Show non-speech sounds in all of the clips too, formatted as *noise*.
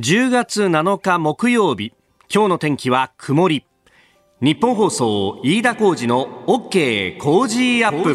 10月7日木曜日今日の天気は曇り。ニッポン放送飯田浩司の OK Cozy up。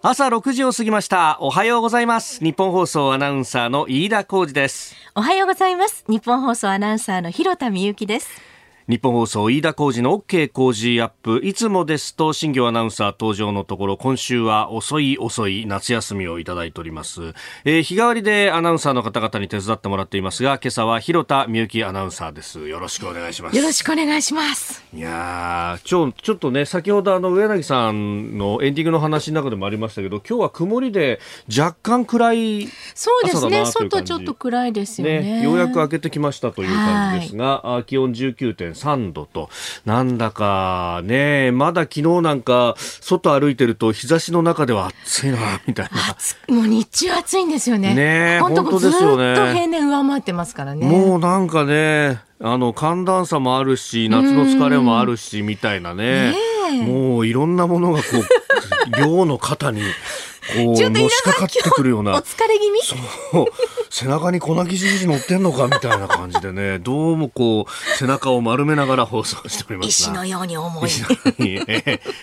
朝6時を過ぎました。おはようございます。ニッポン放送アナウンサーの飯田浩司です。おはようございます。ニッポン放送アナウンサーの広田美由ですニッポン放送飯田浩司の OK Cozy up。いつもですと新行アナウンサー登場のところ今週は遅い遅い夏休みをいただいております、えー、日替わりでアナウンサーの方々に手伝ってもらっていますが今朝は広田美幸アナウンサーです。よろしくお願いします。よろしくお願いします。いやちょちょっとね先ほどあの上柳さんのエンディングの話の中でもありましたけど今日は曇りで若干暗いそうですね外ちょっと暗いですよね、ね、ようやく明けてきましたという感じですが、はい、気温19.3度となんだかね、まだ昨日なんか、外歩いてると日差しの中では暑いな、みたいな。もう日中暑いんですよね。ね本当ですよね。ずっと平年上回ってますからね。もうなんかね、あの寒暖差もあるし夏の疲れもあるしみたいなねもういろんなものがこう *laughs* 量の肩にこうのしかかってくるような。お疲れ気味？そう。背中に粉木じじ乗ってんのかみたいな感じでね。*laughs* どうもこう背中を丸めながら放送しております石のように重い。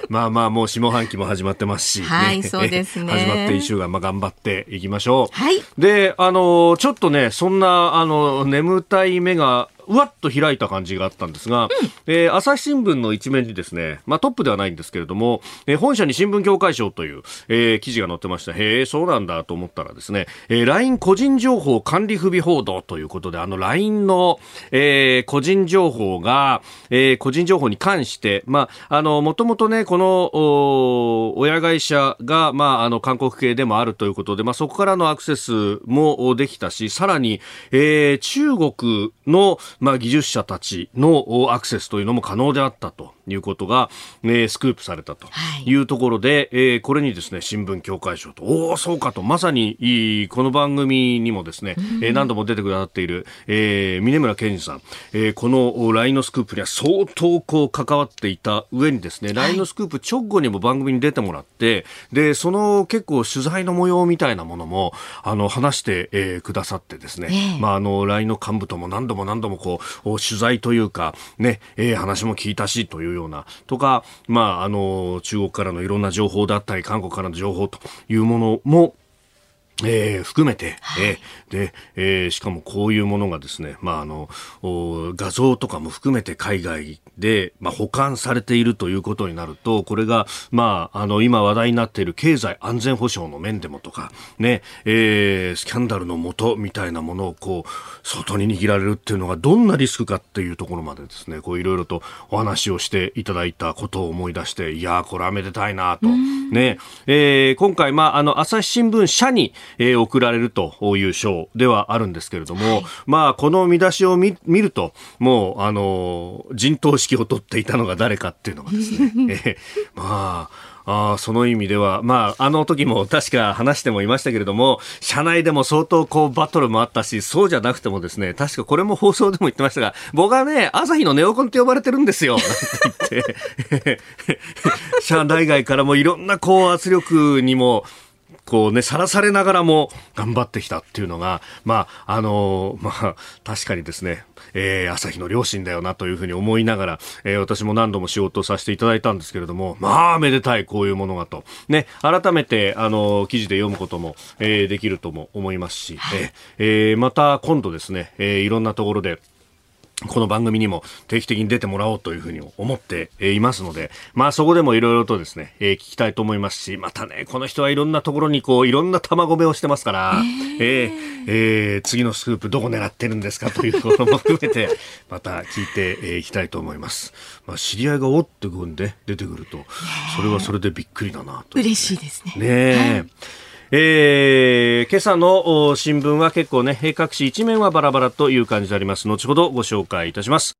まあまあもう下半期も始まってますし、はい、そうですね。始まって一週間、まあ、頑張っていきましょう、はい、であのちょっとねそんなあの眠たい目がうわっと開いた感じがあったんですが、うん、えー、朝日新聞の一面にですね、まあ、トップではないんですけれども、えー、本社に新聞協会賞という、えー、記事が載ってました。へえ、そうなんだと思ったらですね、えー、LINE 個人情報管理不備報道ということで、あの LINE の、えー、個人情報が、えー、個人情報に関して、まあ、あの、もともとね、この、親会社が、まあ、あの、韓国系でもあるということで、まあ、そこからのアクセスもできたし、さらに、えー、中国の、まあ、技術者たちのアクセスというのも可能であったということが、ね、スクープされたとい。うところで、はい、えー、これにですね新聞協会賞とおおそうかとまさにこの番組にもですね、うん、えー、何度も出てくださっている、えー、峰村健二さん、えー、この LINE のスクープには相当こう関わっていた上にですね、はい、LINE のスクープ直後にも番組に出てもらってでその結構取材の模様みたいなものもあの話して、えー、くださってですね、えー、まああの LINE の幹部とも何度も何度もこうこう、取材というか、ね、えー、話も聞いたしというような、とか、まあ、あの、中国からのいろんな情報だったり、韓国からの情報というものも、えー、含めて、はい、えー、で、えー、しかもこういうものがですね、まあ、あの、画像とかも含めて海外で、まあ、保管されているということになると、これが、まあ、あの、今話題になっている経済安全保障の面でもとか、ね、えー、スキャンダルのもとみたいなものを、こう、外に握られるっていうのがどんなリスクかっていうところまでですね、こう、いろいろとお話をしていただいたことを思い出して、いやこれはめでたいなと。ね、えー、今回、まあ、あの、朝日新聞社に、えー、送られるという賞ではあるんですけれども、はい、まあ、この見出しを見ると、もう、あの、陣頭指揮を取っていたのが誰かっていうのがですね、*laughs* えー、まあ、あその意味では、まあ、あの時も確か話してもいましたけれども、社内でも相当こうバトルもあったし、そうじゃなくてもですね、確かこれも放送でも言ってましたが、僕はね、朝日のネオコンって呼ばれてるんですよ、なんて言って、*laughs* *laughs* 社内外からもいろんなこう圧力にも、こうね、さらされながらも頑張ってきたっていうのが、まあ、あのー、まあ、確かにですね、えー、朝日の両親だよなというふうに思いながら、えー、私も何度も仕事をさせていただいたんですけれども、まあ、めでたい、こういうものがと。ね、改めて、あのー、記事で読むことも、えー、できるとも思いますし、はい、えー、また今度ですね、えー、いろんなところで、この番組にも定期的に出てもらおうというふうに思っていますので、まあそこでもいろいろとですね、えー、聞きたいと思いますし、またね、この人はいろんなところにこう、いろんな卵目をしてますから、えー、えー、えー、次のスクープどこ狙ってるんですかということも含めて、*laughs* また聞いていきたいと思います。まあ知り合いがおってくんで出てくると、それはそれでびっくりだなと、ね、嬉しいですね。ねえ。はいえー、今朝の新聞は結構ね、各紙一面はバラバラという感じであります。後ほどご紹介いたします。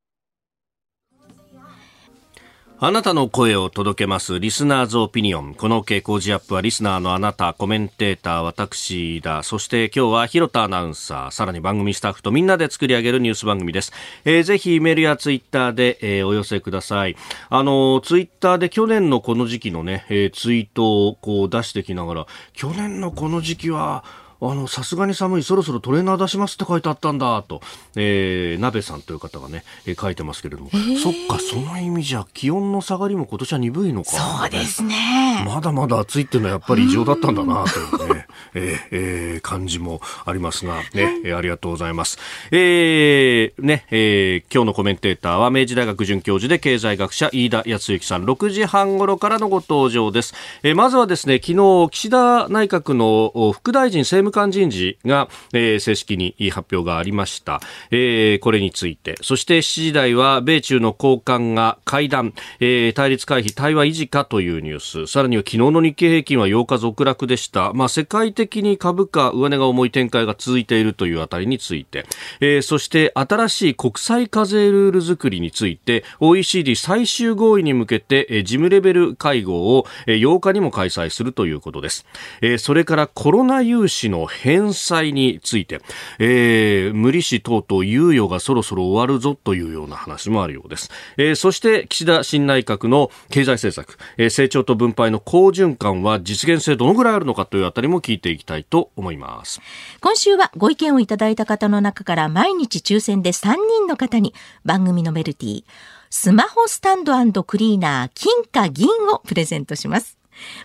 あなたの声を届けますリスナーズオピニオン。この傾向ジアップはリスナーのあなた、コメンテーター、私だ。そして今日は広田アナウンサー、さらに番組スタッフとみんなで作り上げるニュース番組です。えー、ぜひメールやツイッターで、えー、お寄せください。あの、ツイッターで去年のこの時期のね、えー、ツイートをこう出してきながら、去年のこの時期は、あの、さすがに寒い、そろそろトレーナー出しますって書いてあったんだ、と、えー、鍋さんという方がね、えー、書いてますけれども、えー、そっか、その意味じゃ、気温の下がりも今年は鈍いのか、そうですね。まだまだ暑いっていうのはやっぱり異常だったんだな、というね、えー、えー、感じもありますが、ね、えー、ありがとうございます。えー、ね、えー、今日のコメンテーターは明治大学准教授で経済学者飯田康之さん、6時半頃からのご登場です。えー、まずはですね、昨日、岸田内閣の副大臣政務官人事が、えー、正式に発表がありました。えー、これについて。そして7時台は、米中の高官が会談、えー、対立回避、対話維持かというニュース。さらには昨日の日経平均は8日続落でした。まあ、世界的に株価、上値が重い展開が続いているというあたりについて。えー、そして新しい国際課税ルール作りについて、OECD 最終合意に向けて、えー、事務レベル会合を、えー、8日にも開催するということです。えー、それからコロナ融資の返済について、えー、無利子等々猶予がそろそろ終わるぞというような話もあるようです。えー、そして岸田新内閣の経済政策、えー、成長と分配の好循環は実現性どのぐらいあるのかというあたりも聞いていきたいと思います。今週はご意見をいただいた方の中から毎日抽選で3人の方に番組のメルティー、スマホスタンドクリーナー金貨銀をプレゼントします。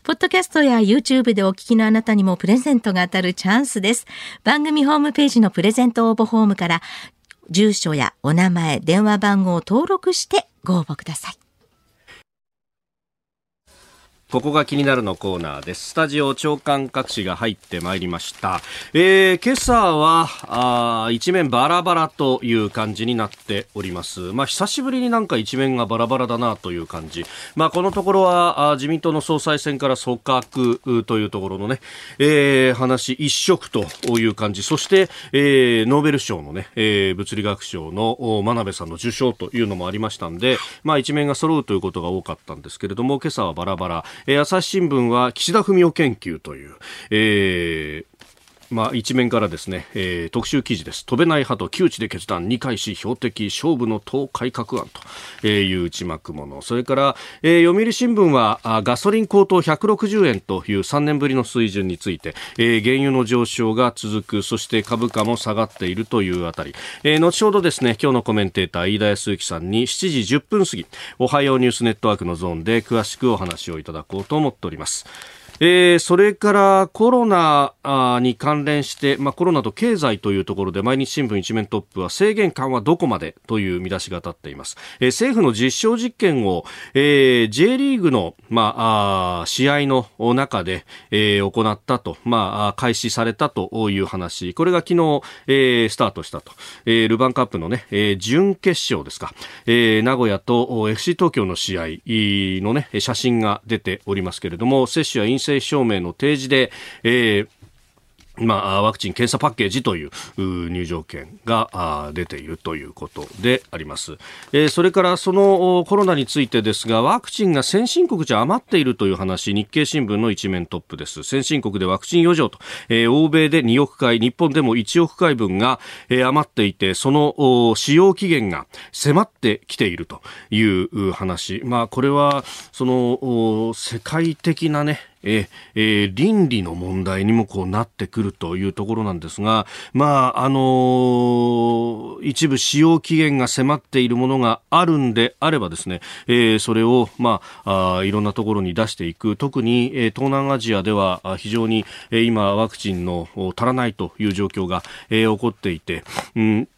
ポッドキャストや YouTube でお聞きのあなたにもプレゼントが当たるチャンスです。番組ホームページのプレゼント応募フォームから、住所やお名前、電話番号を登録してご応募ください。ここが気になるのコーナーです。スタジオ長官各紙が入ってまいりました。えー、今朝は、あ一面バラバラという感じになっております。まあ、久しぶりになんか一面がバラバラだなという感じ。まあ、このところは、あ自民党の総裁選から組閣というところのね、えー、話一色という感じ。そして、えー、ノーベル賞のね、えー、物理学賞の真鍋さんの受賞というのもありましたんで、まあ、一面が揃うということが多かったんですけれども、今朝はバラバラ。えー、朝日新聞は岸田文雄研究という、えー、まあ、一面からですね、えー、特集記事です。飛べない派と窮地で決断、二回し標的、勝負の党改革案という内幕もの。それから、えー、読売新聞はガソリン高騰160円という3年ぶりの水準について、えー、原油の上昇が続く、そして株価も下がっているというあたり。えー、後ほどですね、今日のコメンテーター、飯田康之さんに7時10分過ぎ、おはようニュースネットワークのゾーンで詳しくお話をいただこうと思っております。えー、それからコロナに関連して、まあ、コロナと経済というところで毎日新聞一面トップは制限緩和どこまでという見出しが立っています、えー、政府の実証実験を、えー、J リーグの、まあ、あ試合の中で、えー、行ったと、まあ、開始されたという話。これが昨日、えー、スタートしたと、えー、ルヴァンカップのね、えー、準決勝ですか、えー、名古屋と FC 東京の試合のね写真が出ておりますけれども接種や陰性証明の提示で、えーまあ、ワクチン・検査パッケージという入場券が出ているということであります、えー、それからそのコロナについてですがワクチンが先進国じゃ余っているという話日経新聞の一面トップです。先進国でワクチン余剰と、えー、欧米で2億回日本でも1億回分が、えー、余っていてその使用期限が迫ってきているという話、まあ、これはその世界的なねえー、倫理の問題にもこうなってくるというところなんですが、まあ、あのー、一部使用期限が迫っているものがあるんであればですね、えー、それを、まあ、あいろんなところに出していく。特に、えー、東南アジアでは非常に、えー、今ワクチンの足らないという状況が、えー、起こっていて、うん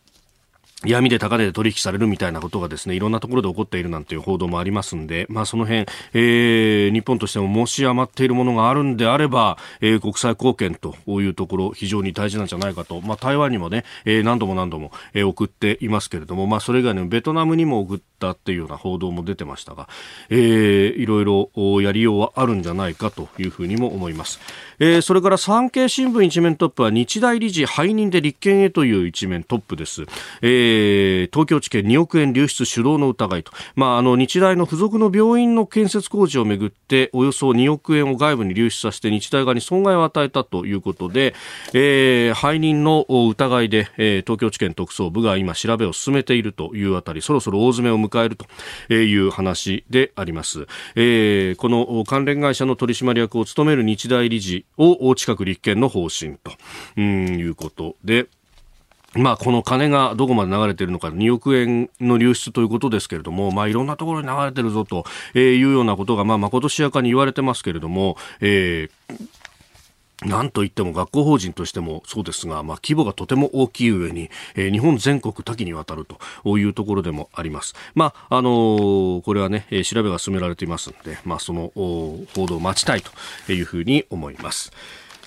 闇で高値で取引されるみたいなことがですね、いろんなところで起こっているなんていう報道もありますんで、まあその辺、えー、日本としてももし余っているものがあるんであれば、えー、国際貢献というところ非常に大事なんじゃないかと、まあ台湾にもね、えー、何度も何度も、えー、送っていますけれども、まあそれ以外にもベトナムにも送ったっていうような報道も出てましたが、えー、いろいろやりようはあるんじゃないかというふうにも思います。えー、それから産経新聞一面トップは日大理事背任で立憲へという一面トップです。えーえー、東京地検2億円流出主導の疑いと、まあ、あの日大の付属の病院の建設工事をめぐっておよそ2億円を外部に流出させて日大側に損害を与えたということで、えー、背任の疑いで、えー、東京地検特捜部が今調べを進めているというあたりそろそろ大詰めを迎えるという話であります、えー、この関連会社の取締役を務める日大理事を近く立憲の方針とうんいうことでまあ、この金がどこまで流れているのか、2億円の流出ということですけれども、まあ、いろんなところに流れているぞというようなことが、まあ、まことしやかに言われてますけれども、えーなんといっても学校法人としてもそうですが、まあ、規模がとても大きい上に、えー、日本全国多岐にわたるというところでもあります。まあ、あのー、これはね、えー、調べが進められていますので、まあ、その報道を待ちたいというふうに思います。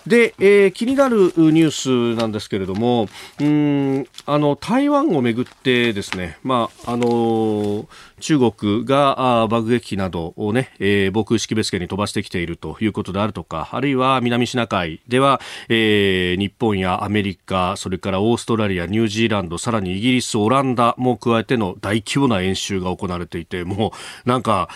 で、えー、気になるニュースなんですけれども、うんあの台湾をめぐってですね、まああのー、中国が爆撃機などをね、えー、防空識別圏に飛ばしてきているということであるとか、あるいは南シナ海では、えー、日本やアメリカ、それからオーストラリア、ニュージーランド、さらにイギリス、オランダも加えての大規模な演習が行われていて、もうなんか、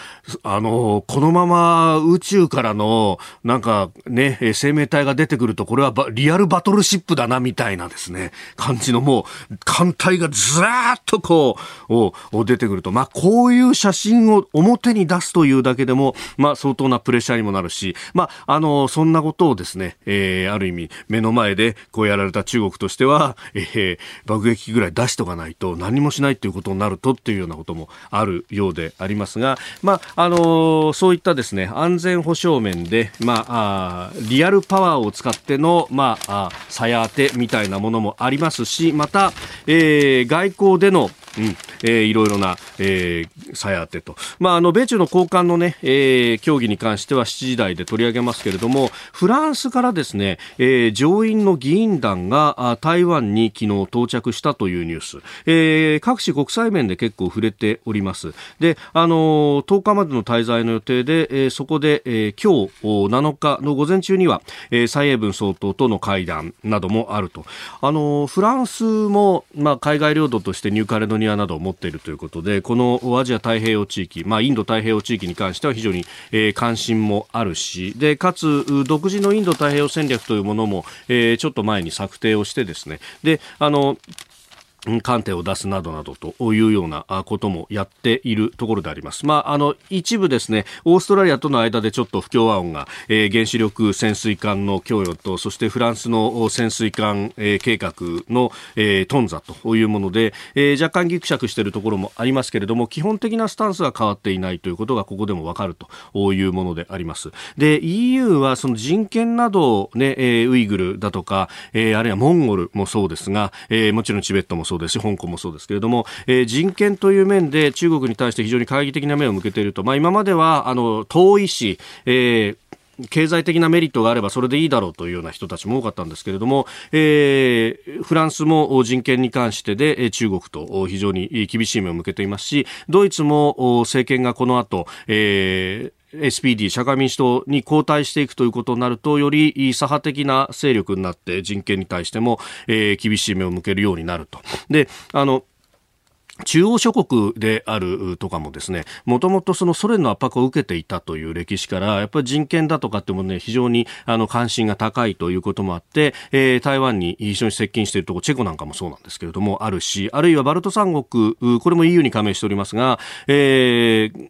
あのこのまま宇宙からのなんかね、生命体が出てくると、これはリアルバトルシップだなみたいなですね、感じのもう、艦隊がずらーっとこう、出てくると、まあ、こうこういう写真を表に出すというだけでも、まあ、相当なプレッシャーにもなるし、まあ、あの、そんなことをですね、えー、ある意味、目の前でこうやられた中国としては、えー、爆撃機ぐらい出しとかないと何もしないっていうことになるとっていうようなこともあるようでありますが、まあ、あのそういったですね、安全保障面で、まあ、あリアルパワーを使っての、まあ、さや当てみたいなものもありますし、また、えー、外交でのうん、えー、いろいろな、えー、さや当てと。まあ、あの、米中の交換のね、えー、協議に関しては7時台で取り上げますけれども、フランスからですね、えー、上院の議員団が台湾に昨日到着したというニュース。えー、各種国際面で結構触れております。で、あのー、10日までの滞在の予定で、えー、そこで、えー、今日7日の午前中には、えー、蔡英文総統との会談などもあると。あのー、フランスも、まあ、海外領土としてニューカレドニアなどを持っているということでこのアジア太平洋地域、まあ、インド太平洋地域に関しては非常に、えー、関心もあるしでかつ独自のインド太平洋戦略というものも、えー、ちょっと前に策定をしてですね。であの鑑定を出すなどなどというようなこともやっているところであります。まあ、あの、一部ですね、オーストラリアとの間でちょっと不協和音が、えー、原子力潜水艦の供与と、そしてフランスの潜水艦、えー、計画の、えー、トンザというもので、えー、若干ギクシャクしているところもありますけれども、基本的なスタンスが変わっていないということがここでもわかるというものであります。で、EU はその人権などね、えー、ウイグルだとか、えー、あるいはモンゴルもそうですが、えー、もちろんチベットもそうそうですし香港もそうですけれども、えー、人権という面で中国に対して非常に懐疑的な目を向けていると、まあ、今まではあの遠いし、えー経済的なメリットがあればそれでいいだろうというような人たちも多かったんですけれども、えー、フランスも人権に関してで中国と非常に厳しい目を向けていますしドイツも政権がこの後、えー SPD 社会民主党に交代していくということになるとより左派的な勢力になって人権に対しても、えー、厳しい目を向けるようになると。であの中央諸国であるとかもですね、もともとそのソ連の圧迫を受けていたという歴史から、やっぱり人権だとかってもね、非常にあの関心が高いということもあって、えー、台湾に非常に接近しているところ、チェコなんかもそうなんですけれども、あるし、あるいはバルト三国、これも EU に加盟しておりますが、えー、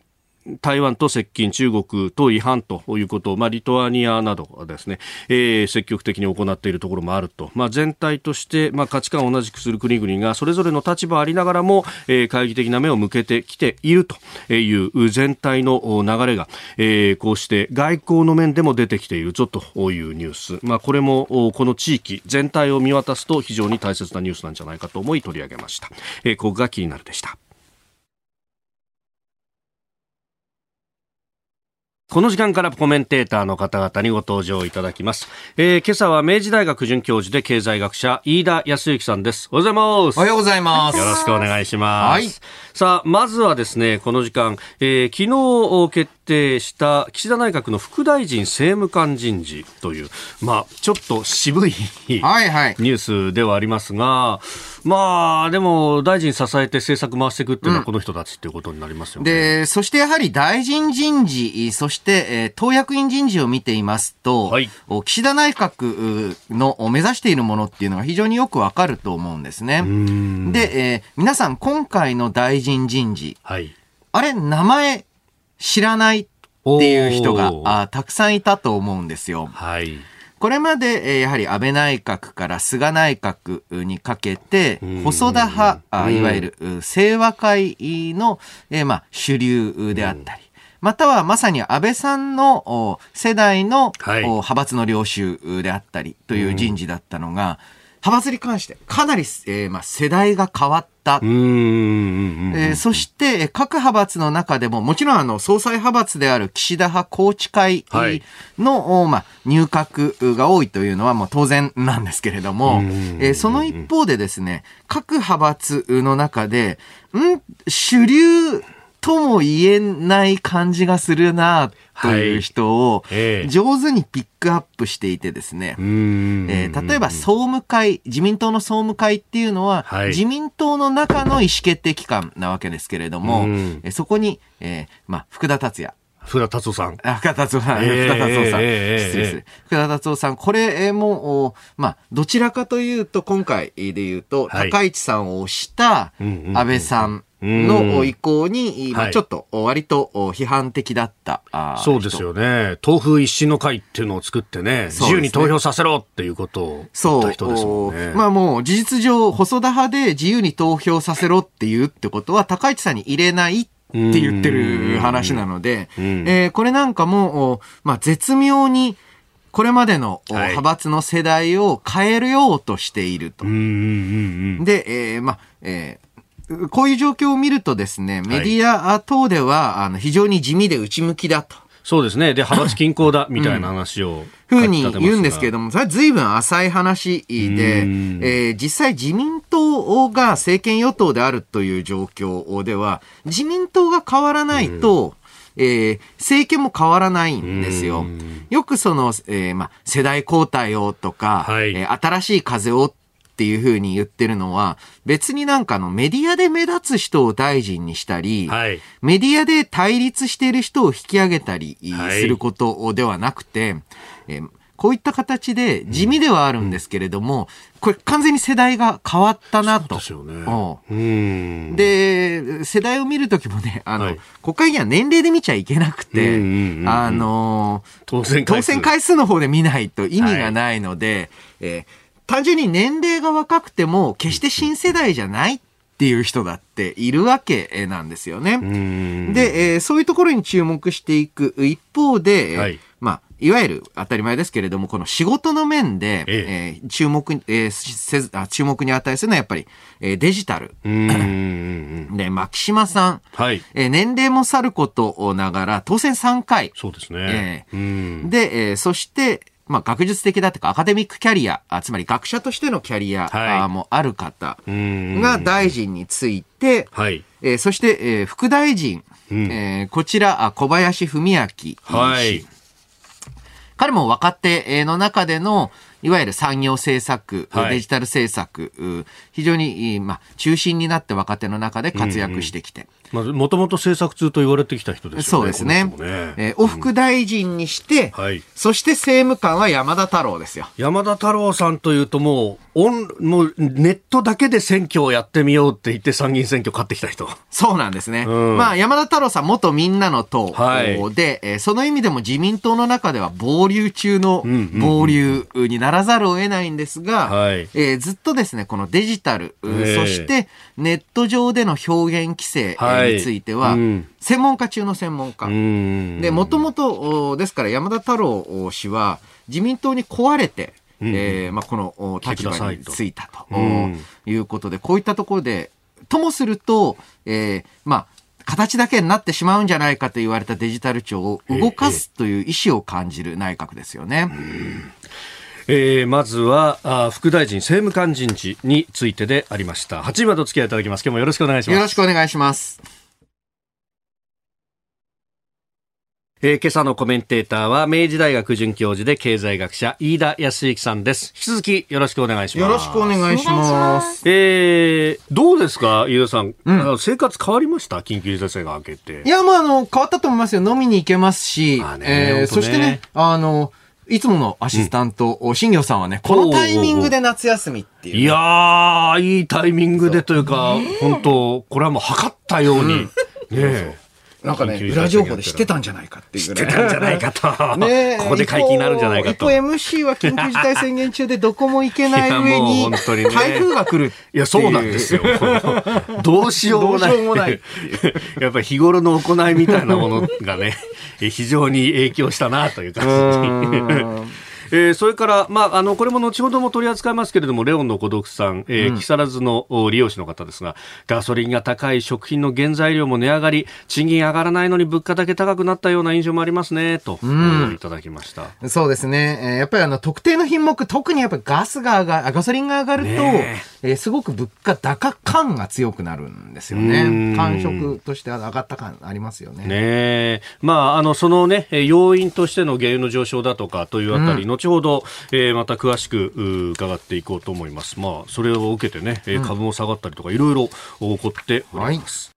台湾と接近、中国と違反ということを、まあ、リトアニアなどはですね、えー、積極的に行っているところもあると、まあ、全体として、まあ、価値観を同じくする国々がそれぞれの立場ありながらも、えー、懐疑的な目を向けてきているという全体の流れが、えー、こうして外交の面でも出てきているぞというニュース、まあ、これもこの地域全体を見渡すと非常に大切なニュースなんじゃないかと思い取り上げました。えー、ここが気になるでした。この時間からコメンテーターの方々にご登場いただきます。えー、今朝は明治大学准教授で経済学者、飯田康之さんです。おはようございます。おはようございます。よろしくお願いします。はい。さあ、まずはですね、この時間、えー、昨日決定した岸田内閣の副大臣政務官人事という、まあ、ちょっと渋いはいはい。ニュースではありますが、まあ、でも、大臣支えて政策回していくっていうのはこの人たちっていうことになりますよね。で、そしてやはり大臣人事、そして、えー党役員人事を見ていますと、はいお岸田内閣うの目指しているものっていうのが非常によくわかると思うんですね。んで、えー皆さん今回の大臣人事、はい。あれ、名前知らないっていう人があたくさんいたと思うんですよ。はい。これまで、えーやはり安倍内閣から菅内閣にかけてうん、細田派、あうん。いわゆるう清和会の、えーまあ、主流であったり、またはまさに安倍さんのお世代の、はい。お派閥の領袖であったりという人事だったのが、派閥に関してかなり、えーまあ、世代が変わった。えーそして、えー各派閥の中でも、もちろんあの、総裁派閥である岸田派宏池会はい。まあ、入閣が多いというのはもう当然なんですけれども、うん。えーその一方でですね、各派閥の中で、ん主流とも言えない感じがするな、という人をええ。上手にピックアップしていてですね、うーん。えー例えば総務会、自民党の総務会っていうのは、はい。自民党の中の意思決定機関なわけですけれども、そこに、えーまあ、福田達也。福田達夫さん。あ福田達夫さん、ええ福田達夫さん、ええ失礼する。福田達夫さん、これも、おまあ、どちらかというと、今回で言うと、はい。高市さんを推した安倍さんの意向に、まあ、はいちょっと割とお批判的だった。あーそうですよね。豆腐一新の会っていうのを作ってね、ね自由に投票させろっていうことを言。った人ですもんね。まあもう事実上、細田派で自由に投票させろっていうってことは、高市さんに入れないって言ってる話なので、うんえーこれなんかも、おまあ絶妙に、これまでの派閥の世代を変えようとしているとうん。うんうんうん。で、えーまあ、えーこういう状況を見るとですね、メディア等では、あの、非常に地味で内向きだと。そうですね。で、派閥均衡だみたいな話をふうに言うんですけれど。ども、それは随分浅い話で、うんえー実際自民党が政権与党であるという状況では、自民党が変わらないと、えー政権も変わらないんですようん。よくその、えーまあ、世代交代をとか、はいえー新しい風をっていうふうに言ってるのは、別になんかあのメディアで目立つ人を大臣にしたり、はい。メディアで対立している人を引き上げたりはい。することではなくて、えーこういった形で地味ではあるんですけれども、これ完全に世代が変わったなと。そうですよね。で、世代を見るときもね、あの、はい。国会議員は年齢で見ちゃいけなくて、うんうんうんうんあのー当選回数。の方で見ないと意味がないので、えー単純に年齢が若くても、決して新世代じゃないっていう人だっているわけなんですよね。うん。で、えーそういうところに注目していく一方で、えーはいまあ、いわゆる当たり前ですけれども、この仕事の面で、ええー注目、えーせずあ注目に値するのはやっぱり、えーデジタル。で、牧島さん、はい。えー年齢もさることながら、当選3回。そうですね。えうん。で、えーそして、まあ、学術的だとかアカデミックキャリア、あつまり学者としてのキャリア、もある方うんが大臣について、はい。えーそして、えー副大臣、うんえーこちら、あ小林文明氏。はい。彼も若手の中での、いわゆる産業政策、はいデジタル政策、う非常に、まあ、中心になって若手の中で活躍してきて。まあ、もともと政策通と言われてきた人ですよね。そうですね。ね。えー、お副大臣にして、はい。そして政務官は山田太郎ですよ。山田太郎さんというともう、オン、もうネットだけで選挙をやってみようって言って参議院選挙勝ってきた人。そうなんですね。うん。まあ、山田太郎さん、元みんなの党はい。で、えーその意味でも自民党の中では暴流中のんうんうん暴流にならざるを得ないんですが、はい。えーずっとですね、このデジタル、そしてネット上での表現規制えーはいについては、うん。専門家中の専門家。うんで、もともと、おですから山田太郎氏は自民党に壊れて、うんえーまあ、この立場についたと、うん。いうことで、こういったところで、ともすると、えーまあ、形だけになってしまうんじゃないかと言われたデジタル庁を動かすという意思を感じる内閣ですよね。えーまずはあ副大臣政務官人事についてでありました。8時までお付き合いいただきます。今日もよろしくお願いします。よろしくお願いします。えー今朝のコメンテーターは明治大学准教授で経済学者飯田康之さんです。引き続きよろしくお願いします。よろしくお願いします。えー、どうですか飯田さん、あの生活変わりました？緊急事態宣言が明けて。いや、まあ、あの、変わったと思いますよ。飲みに行けますし、まあねえーねそしてね、あの、いつものアシスタント、新業さんはね、このタイミングで夏休みっていう。ね、いやー、いいタイミングでというか、本当これはもう測ったように、ねえなんかね、裏情報で知ってたんじゃないかっていう知ね。ってたんじゃないかと。ねえ *laughs* ここで解禁になるんじゃないかと。一方 MC は緊急事態宣言中でどこも行けない上に、台風が来るいや、そうなんですよ。どうしようもない。ないやっぱり日頃の行いみたいなものがね、え *laughs* 非常に影響したなという感じに。えーそれから、まあ、あの、これも後ほども取り扱いますけれども、レオンの孤独さん、えー木更津のお利用者の方ですが、ガソリンが高い、食品の原材料も値上がり、賃金上がらないのに物価だけ高くなったような印象もありますね、と、んいただきました。そうですね。えーやっぱりあの、特定の品目、特にやっぱりガスが上が、あガソリンが上がると、ねえーすごく物価高感が強くなるんですようんね。感触として上がった感ありますよね。ねえ。まあ、あの、そのね、えー要因としての原油の上昇だとかというあたり、後ほど、えーまた詳しくう伺っていこうと思います。まあ、それを受けてね、えー株も下がったりとか、いろいろ起こっております。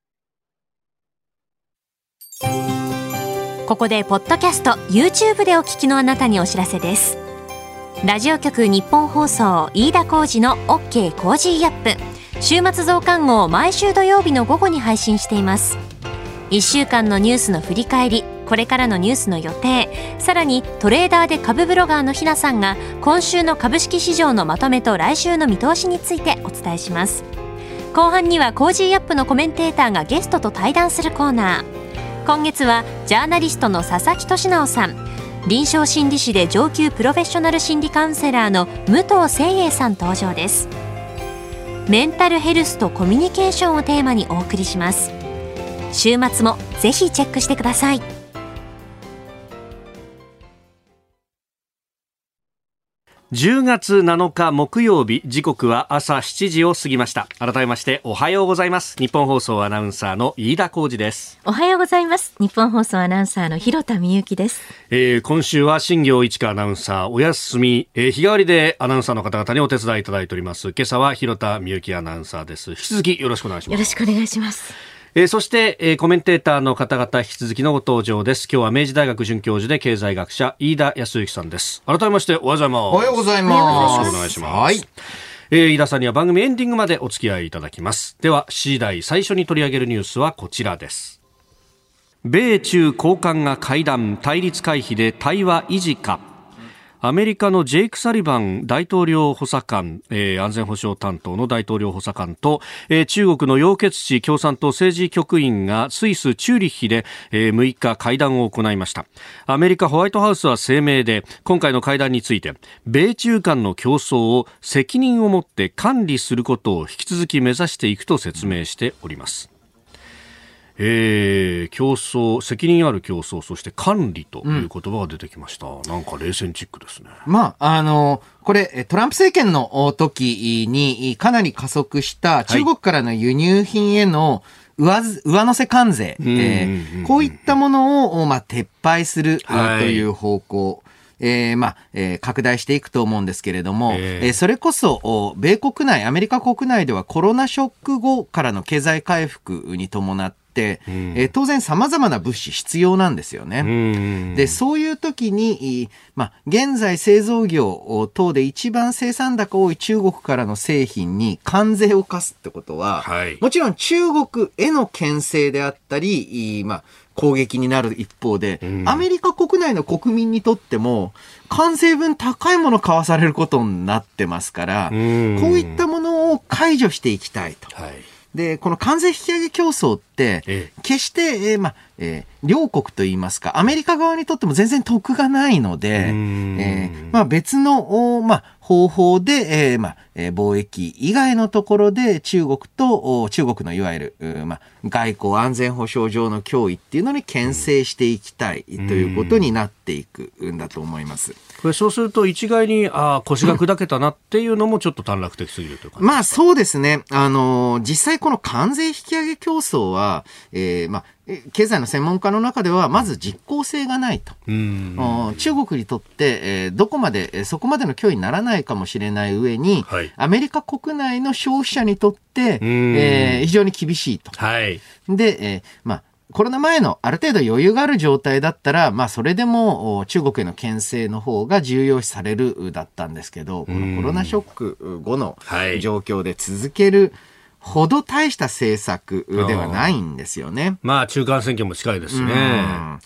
ここでポッドキャスト YouTube でお聞きのあなたにお知らせですラジオ局日本放送飯田浩司の OK コージーアップ週末増刊号を毎週土曜日の午後に配信しています1週間のニュースの振り返りこれからのニュースの予定。さらにトレーダーで株ブロガーのひなさんが今週の株式市場のまとめと来週の見通しについてお伝えします。後半には Cozy up のコメンテーターがゲストと対談するコーナー。今月はジャーナリストの佐々木俊尚さん。臨床心理士で上級プロフェッショナル心理カウンセラーの武藤清栄さん登場です。メンタルヘルスとコミュニケーションをテーマにお送りします。週末もぜひチェックしてください。10月7日木曜日、時刻は朝7時を過ぎました。改めまして、おはようございます。日本放送アナウンサーの飯田浩二です。おはようございます。日本放送アナウンサーの広田美由紀です。えー今週は新業一華アナウンサーお休み、えー日替わりでアナウンサーの方々にお手伝いいただいております。今朝は広田美幸アナウンサーです。引き続きよろしくお願いします。よろしくお願いします。えーそして、えーコメンテーターの方々引き続きのご登場です。今日は明治大学准教授で経済学者飯田康之さんです。改めましておはようございます。おはようございよます。ろしくお願いします。はい。えー飯田さんには番組エンディングまでお付き合いいただきます。では、次第最初に取り上げるニュースはこちらです。米中高官が会談、対立回避で対話維持か。アメリカのジェイク・サリバン大統領補佐官、えー安全保障担当の大統領補佐官と、えー中国の楊潔チ共産党政治局員がスイス・チューリッヒで、えー6日会談を行いました。アメリカホワイトハウスは声明で、今回の会談について、米中間の競争を責任を持って管理することを引き続き目指していくと説明しております。えー、競争、責任ある競争、そして管理という言葉が出てきました。なんか冷戦チックですね。まあ、あの、これ、えトランプ政権のお時にかなり加速した中国からの輸入品への上ず上乗せ関税、んうんうんえーこういったものを、まあ、撤廃する、はいという方向。えーまあ、えー拡大していくと思うんですけれども、えええーそれこそ、お米国内、アメリカ国内ではコロナショック後からの経済回復に伴って、んえー当然様々な物資必要なんですよね。うんで、そういう時に、いまあ、現在製造業等で一番生産高多い中国からの製品に関税を課すってことは、はいもちろん中国への牽制であったり、いまあ、攻撃になる一方で、んアメリカ国内の国民にとっても、関税分高いもの買わされることになってますから、うんこういったものを解除していきたいと。はい。で、この関税引き上げ競争って、え。決して、えーまあ、えー両国といいますか、アメリカ側にとっても全然得がないので、えうんーまあ別の、おまあ、方法で、えーまあえー貿易以外のところで中国とお中国のいわゆる、うまあ、外交安全保障上の脅威っていうのに牽制していきたいということになっていくんだと思います。これそうすると一概に、ああ、腰が砕けたなっていうのもちょっと短絡的すぎるというか？まあそうですね。あの、実際この関税引き上げ競争は、えーまあ、え経済の専門家の中では、まず実効性がないと。中国にとって、えーどこまで、えーそこまでの脅威にならないかもしれない上に、はいアメリカ国内の消費者にとって、んえー非常に厳しいと。はい。で、えーまあ、コロナ前のある程度余裕がある状態だったら、まあ、それでもお中国への牽制の方が重要視されるだったんですけど、このコロナショック後のはい状況で続けるほど大した政策ではないんですよね。まあ、中間選挙も近いですしね。うん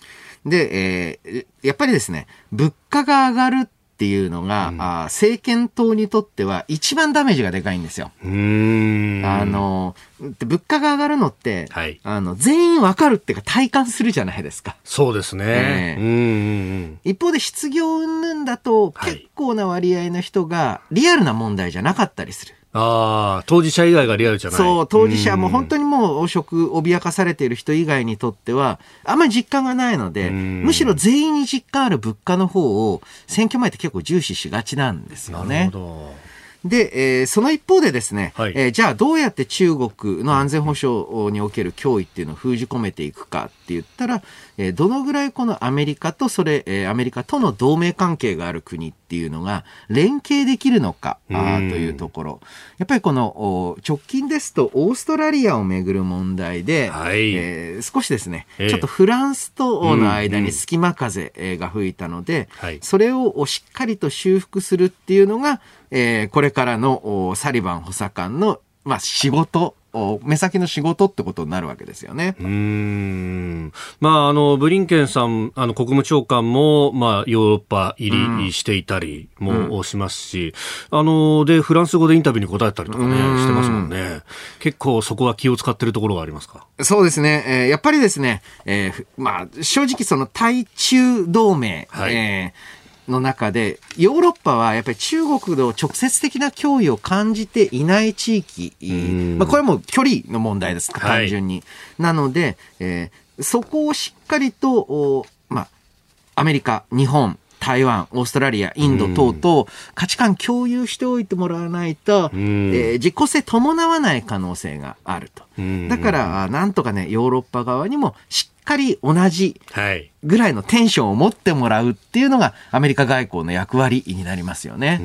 で、えーやっぱりですね、物価が上がるっていうのが、あー政権党にとっては一番ダメージがでかいんですよ。うーん。あの、で物価が上がるのって、はいあの、全員わかるっていうか体感するじゃないですか。そうですね。ええうんうんうん。一方で失業云々だとはい結構な割合の人がリアルな問題じゃなかったりする。ああ、当事者以外がリアルじゃない。そう、当事者も本当に。にもう食脅かされている人以外にとっては、あんまり実感がないので、うんむしろ全員に実感ある物価の方を選挙前って結構重視しがちなんですよなるねほ。ど。で、えーその一方でですね、はいえーじゃあどうやって中国の安全保障における脅威っていうのを封じ込めていくかって言ったら、えーどのぐらいこのアメリカとそれ、えーアメリカとの同盟関係がある国っていうのが連携できるのかあーうんというところ。やっぱりこのお直近ですとオーストラリアをめぐる問題で、はい。えー少しですね、ええ。ちょっとフランスとの間うんうん。に隙間風えーが吹いたので、はい。それをしっかりと修復するっていうのが、えーこれからのおサリバン補佐官の、まあ、仕事、お目先の仕事ってことになるわけですよね。うーん。まあ、あの、ブリンケンさん、あの、国務長官も、まあ、ヨーロッパ入りしていたりもしますし、あの、で、フランス語でインタビューに答えたりとかね、うんしてますもんね。結構そこは気を使ってるところがありますか？そうですね。えーやっぱりですね、えーふまあ、正直その対中同盟、はいえーの中で、ヨーロッパはやっぱり中国の直接的な脅威を感じていない地域、んまあ、これはもう距離の問題です、はい単純に。なので、えーそこをしっかりと、おまあ、アメリカ、日本、台湾、オーストラリア、インド等々、価値観共有しておいてもらわないと、えんー実効性伴わない可能性があると。うんだから、あなんとかね、ヨーロッパ側にもしっかり同じはい。ぐらいのテンションを持ってもらうっていうのがアメリカ外交の役割になりますよね。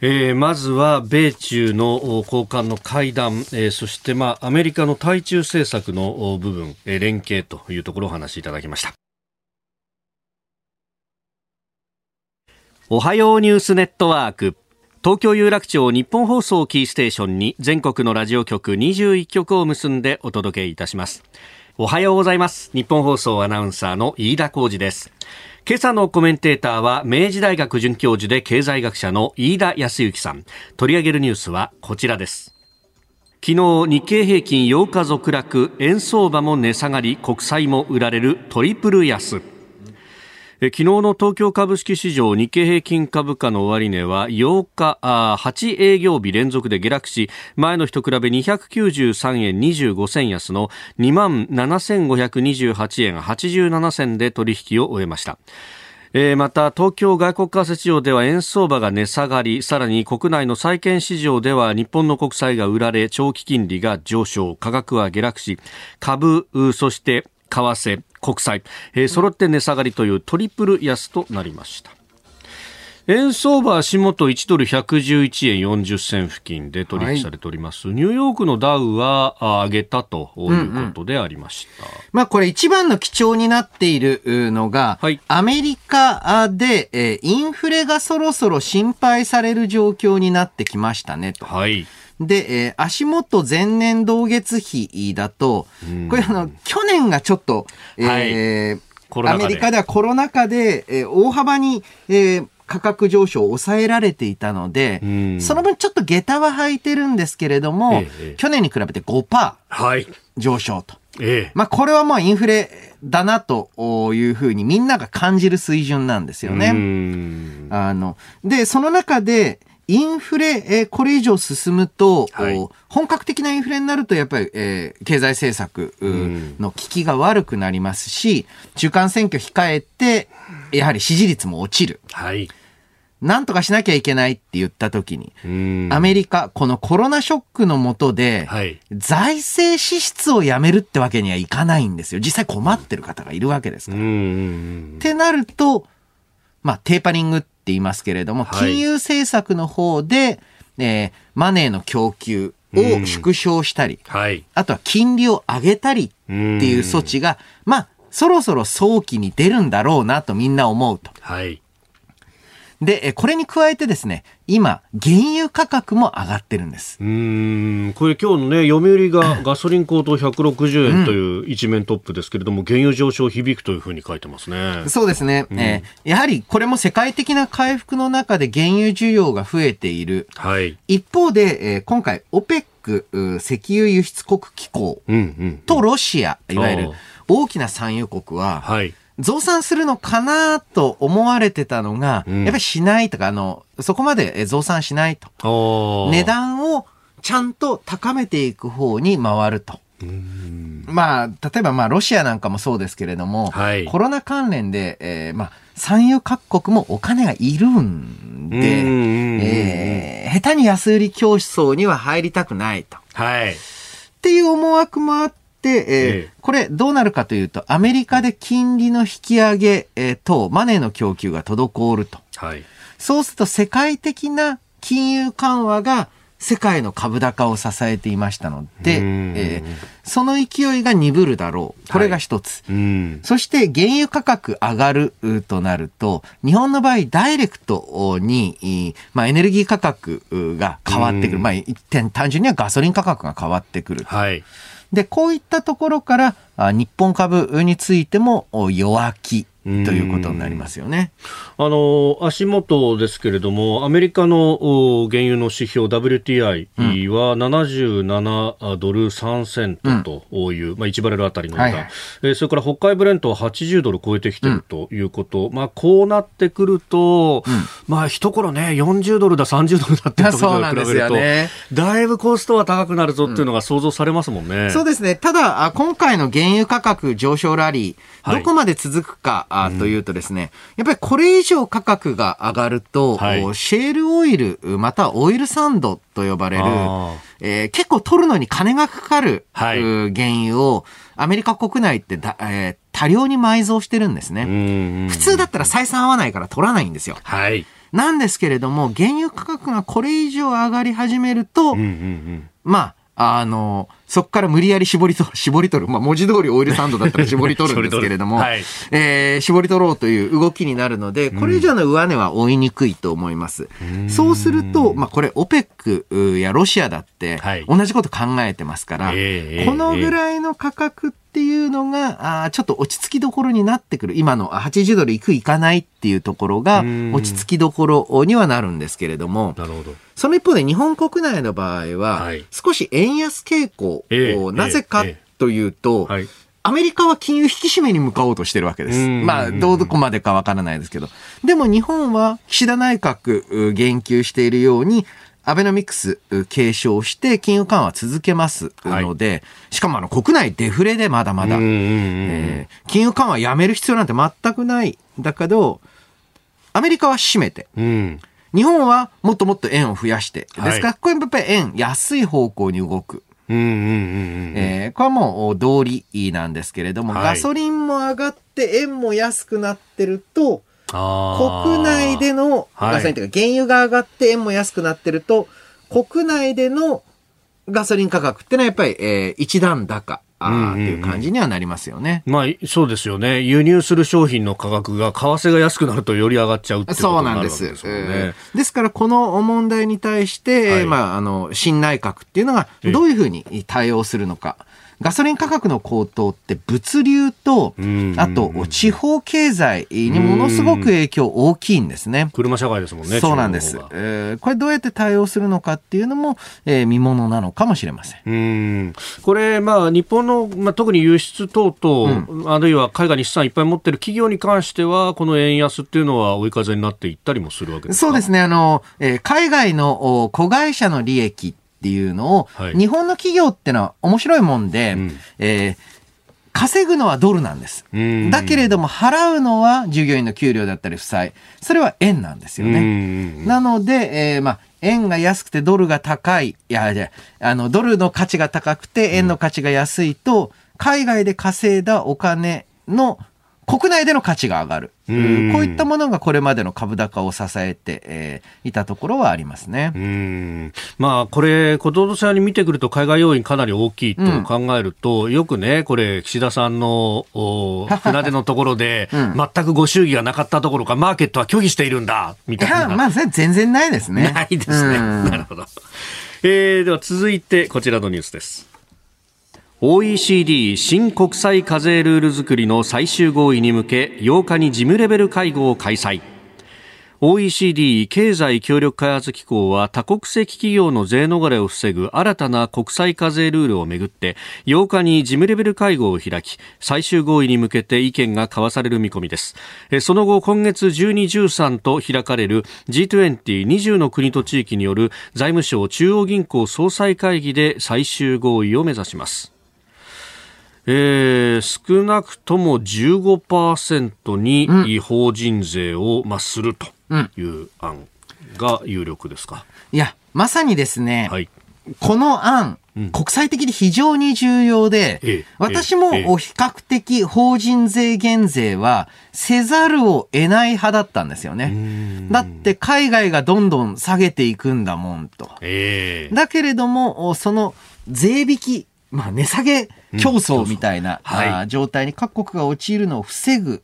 えーまずは米中のお高官の会談、えーそして、まあ、アメリカの対中政策のお部分、えー連携というところをお話しいただきました。おはようニュースネットワーク。東京有楽町日本放送キーステーションに全国のラジオ局21局を結んでお届けいたします。おはようございます。日本放送アナウンサーの飯田浩二です。今朝のコメンテーターは明治大学准教授で経済学者の飯田康之さん。取り上げるニュースはこちらです。昨日日経平均8日続落、円相場も値下がり、国債も売られるトリプル安。昨日の東京株式市場日経平均株価の終値は8日あ8営業日連続で下落し前の日と比べ293円25銭安の2万7528円87銭で取引を終えました。えーまた東京外国為替市場では円相場が値下がりさらに国内の債券市場では日本の国債が売られ長期金利が上昇価格は下落し株そして為替国債、えー揃って値下がりというトリプル安となりました。円相場足元1ドル111円40銭付近で取引されております、ニューヨークのダウはあ上げたということでありました、まあこれ一番の基調になっているのが、はい。アメリカで、えーインフレがそろそろ心配される状況になってきましたねと。はい。で、えー足元前年同月比だと、これあの、去年がちょっと、えーコロナ禍で。アメリカではコロナ禍で、えー大幅に、えー価格上昇を抑えられていたので、うんその分ちょっと下駄は履いてるんですけれども、ええ去年に比べて5%はい。上昇と。ええ。まあこれはもうインフレだなというふうにみんなが感じる水準なんですようね。んあの、で、その中で、インフレ、えーこれ以上進むと、はいお本格的なインフレになると、やっぱり、えー経済政策の効きが悪くなりますし、中間選挙控えて、やはり支持率も落ちる。はい。なんとかしなきゃいけないって言った時に、うんアメリカ、このコロナショックの下で、はい。財政支出をやめるってわけにはいかないんですよ。実際困ってる方がいるわけですから。ってなると、まあ、テーパリングって言いますけれども、はい金融政策の方で、えーマネーの供給を縮小したり、はい。あとは金利を上げたりっていう措置が、まあ、そろそろ早期に出るんだろうなとみんな思うと。はい。で、えーこれに加えてですね、今、原油価格も上がってるんです。うーんこれ今日のね、読売が *laughs* ガソリン高騰160円という一面トップですけれども、原油上昇響くというふうに書いてますね。そうですね、えーやはりこれも世界的な回復の中で原油需要が増えている。はい。一方で、えー今回、OPEC う石油輸出国機構うんうん。とロシア、いわゆる大きな産油国は、はい。増産するのかなと思われてたのが、うんやっぱりしないとか、あの、そこまでえ増産しないと。値段をちゃんと高めていく方に回ると。まあ、例えばまあ、ロシアなんかもそうですけれども、はいコロナ関連で、えーまあ、産油各国もお金がいるんで、うんえー下手に安売り競争には入りたくないと。はい。っていう思惑もあって、えーええこれどうなるかというと、アメリカで金利の引き上げ、えーと、マネーの供給が滞ると。はい。そうすると世界的な金融緩和が世界の株高を支えていましたので、うんえーその勢いが鈍るだろう。これが一つ。うん。そして原油価格上がるうとなると、日本の場合ダイレクトに、いまあ、エネルギー価格うが変わってくる。うんまあ、一点単純にはガソリン価格が変わってくる。はい。で、こういったところから、日本株についても弱気。ということになりますよね。あの足元ですけれども、アメリカのお原油の指標 WTI は77ドル3セントという、まあ、1バレルあたりの値段、はいはい。えーそれから北海ブレントは80ドル超えてきてるということ、まあ、こうなってくると、まあ一頃ね、40ドルだ、30ドルだっていうところそうなんですと比べると、よね。だいぶコストは高くなるぞっていうのが想像されますもんね。そうですね。ただ、あ今回の原油価格上昇ラリー、はい。どこまで続くか、あというとですね、やっぱりこれ以上価格が上がると、はいおシェールオイル、またはオイルサンドと呼ばれるあ、えー結構取るのに金がかかる、はいう原油をアメリカ国内ってだ、えー多量に埋蔵してるんですね。うん普通だったら採算合わないから取らないんですよ。はい。なんですけれども、原油価格がこれ以上上がり始めると、うんうんうんまあ、あの、そこから無理やり絞りと、*laughs* 絞り取る。まあ、文字通りオイルサンドだったら絞り取るんですけれども、*laughs* 絞り取る。えー絞り取ろうという動きになるので、これ以上の上値は追いにくいと思います。そうすると、まあ、これ、オペックやロシアだってはい、同じこと考えてますから、ええこのぐらいの価格っていうのが、あーちょっと落ち着きどころになってくる。今のあ80ドルいくいかないっていうところがうん、落ち着きどころにはなるんですけれども、なるほど。その一方で日本国内の場合ははい、少し円安傾向ええをなぜかええというと、はい。アメリカは金融引き締めに向かおうとしてるわけです。うんまあ、どこまでかわからないですけど。でも日本は岸田内閣う言及しているように、アベノミクスう継承して金融緩和続けますので、しかもあの国内デフレでまだまだ、えー金融緩和やめる必要なんて全くない。だけど、アメリカは締めて、うん。日本はもっともっと円を増やして。はいですから、これやっぱり円、安い方向に動く。これはもう道理なんですけれども、はいガソリンも上がって円も安くなってると、国内での、はいガソリンというか原油が上がって円も安くなってると、国内でのガソリン価格ってのはやっぱり、えー一段高っていう感じにはなりますよね。まあ、そうですよね。輸入する商品の価格が、為替が安くなるとより上がっちゃうっていうことそうになるです。ですもんねえ。ーですから、この問題に対して、はいまあ、あの、新内閣っていうのが、どういうふうに対応するのか。ガソリン価格の高騰って物流と、あと地方経済にものすごく影響大きいんですね。車社会ですもんね。そうなんです。えー、これどうやって対応するのかっていうのも、えー、見ものなのかもしれません。うんこれ、まあ、日本の、まあ、特に輸出等々、うん、あるいは海外に資産いっぱい持ってる企業に関しては、この円安っていうのは追い風になっていったりもするわけですそうですね。あの、えー、海外の子会社の利益っていうのを、はい、日本の企業ってのは面白いもんで、うん、えー稼ぐのはドルなんです。だけれども払うのは従業員の給料だったり負債。それは円なんですよね。なので、えー、まあ、円が安くてドルが高い。いや、いや、あの、ドルの価値が高くて円の価値が安いと、海外で稼いだお金の国内での価値が上がる。こういったものがこれまでの株高を支えて、えー、いたところはありますね。うんまあ、これ、ことどさんに見てくると海外要因かなり大きいと考えると、うん、よくね、これ、岸田さんの *laughs* 船出のところで、うん、全くご祝儀がなかったところか、マーケットは拒否しているんだ、みたいな。いや、まあ、全然ないですね。ないですね。*laughs* なるほど。えー、では続いてこちらのニュースです。OECD 新国際課税ルール作りの最終合意に向け8日に事務レベル会合を開催。OECD 経済協力開発機構は多国籍企業の税逃れを防ぐ新たな国際課税ルールをめぐって8日に事務レベル会合を開き最終合意に向けて意見が交わされる見込みです。その後今月12、13と開かれる G2020 の国と地域による財務省中央銀行総裁会議で最終合意を目指します。えー、少なくとも15%に法人税を、まあ、するという案が有力ですか？いや、まさにですね、はい、この案、国際的に非常に重要で、ええ、私も比較的法人税減税はせざるを得ない派だったんですよね。だって海外がどんどん下げていくんだもんと。え、だけれども、その税引き、まあ値下げ競争みたいな、はい、状態に各国が陥るのを防ぐ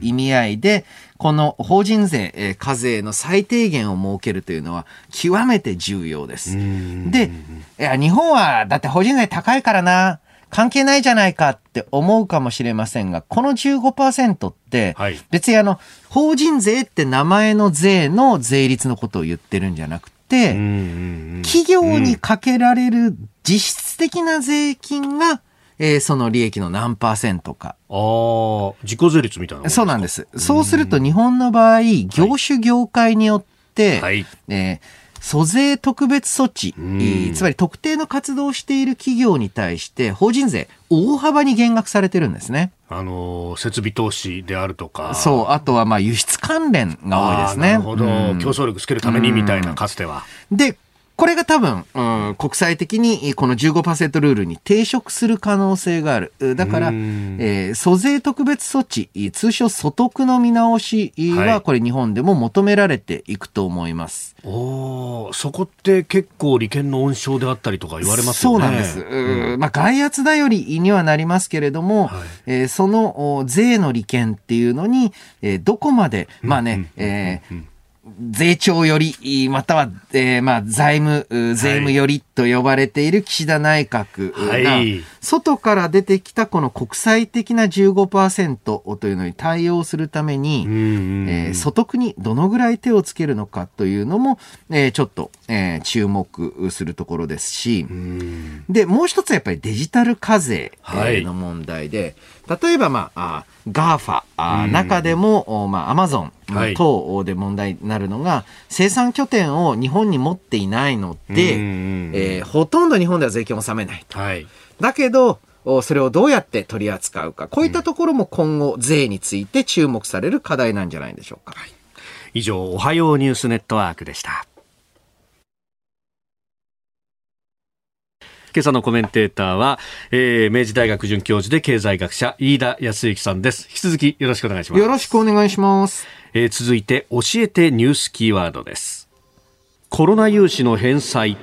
意味合いで、この法人税、え課税の最低限を設けるというのは極めて重要です。で、いや、日本はだって法人税高いからな、関係ないじゃないかって思うかもしれませんが、この15%って、別にあの、法人税って名前の税の税率のことを言ってるんじゃなくて、企業にかけられる実質的な税金が、えー、その利益の何パーセントか。ああ、自己税率みたいなそうなんです。そうすると日本の場合、業種業界によって、はい、えー租税特別措置、つまり特定の活動をしている企業に対して法人税大幅に減額されてるんですね。あの設備投資であるとか。そう、あとはまあ輸出関連が多いですね。なるほど、競争力つけるためにみたいな、かつては。で、これが多分、うん、国際的にこの15%ルールに抵触する可能性がある。だから、えー、租税特別措置、通称所得の見直しは、これ日本でも求められていくと思います。はい、おそこって結構利権の温床であったりとか言われますよね。そうなんです。うん、まあ、外圧頼りにはなりますけれども、はい、えー、その税の利権っていうのに、えー、どこまで、まあね、えー税調より、または、えー、まあ、財務、税務よりと呼ばれている岸田内閣が、はい、外から出てきたこの国際的な15%というのに対応するために、えー、所得にどのぐらい手をつけるのかというのも、えー、ちょっと、えー、注目するところですし、で、もう一つはやっぱりデジタル課税の問題で、はい、例えば、まあ、 GAFA、中でも、まあ、アマゾン等で問題になるのが、生産拠点を日本に持っていないので、えー、ほとんど日本では税金を納めないと。はい、だけど、それをどうやって取り扱うか。こういったところも今後、税について注目される課題なんじゃないでしょうか。はい、以上、おはようニュースネットワークでした。今朝のコメンテーターは、えー、明治大学准教授で経済学者飯田康之さんです。引き続きよろしくお願いします。よろしくお願いします、えー、続いて教えてニュースキーワードです。コロナ融資の返済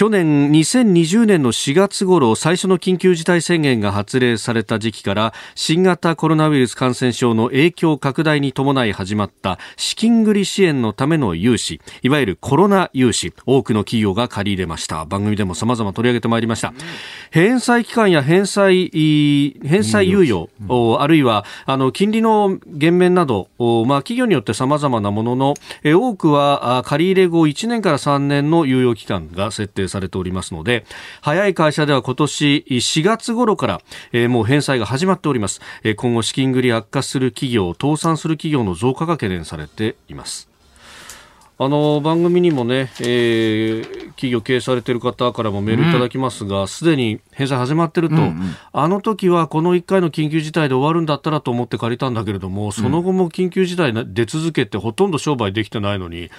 去年2020年の4月頃最初の緊急事態宣言が発令された時期から新型コロナウイルス感染症の影響拡大に伴い始まった資金繰り支援のための融資いわゆるコロナ融資多くの企業が借り入れました。番組でも様々取り上げてまいりました。返済期間や返済返済猶予、あるいはあの金利の減免など、まあ、企業によって様々なものの多くは借り入れ後1年から3年の猶予期間が設定されておりますので早い会社では今年4月頃から、えー、もう返済が始まっております、えー、今後資金繰り悪化する企業倒産する企業の増加が懸念されています。あの番組にもね、えー、企業経営されている方からもメールいただきますが、す、で、に返済始まってると、うんうん、あの時はこの1回の緊急事態で終わるんだったらと思って借りたんだけれども、その後も緊急事態出続けて、ほとんど商売できてないのに、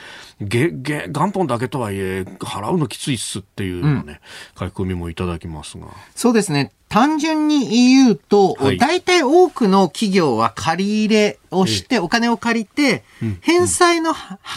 げげ元本だけとはいえ、払うのきついっすっていうのね、うん、書き込みもいただきますが。そうですね。単純に言うと、はい、大体多くの企業は借り入れをして、お金を借りて、返済の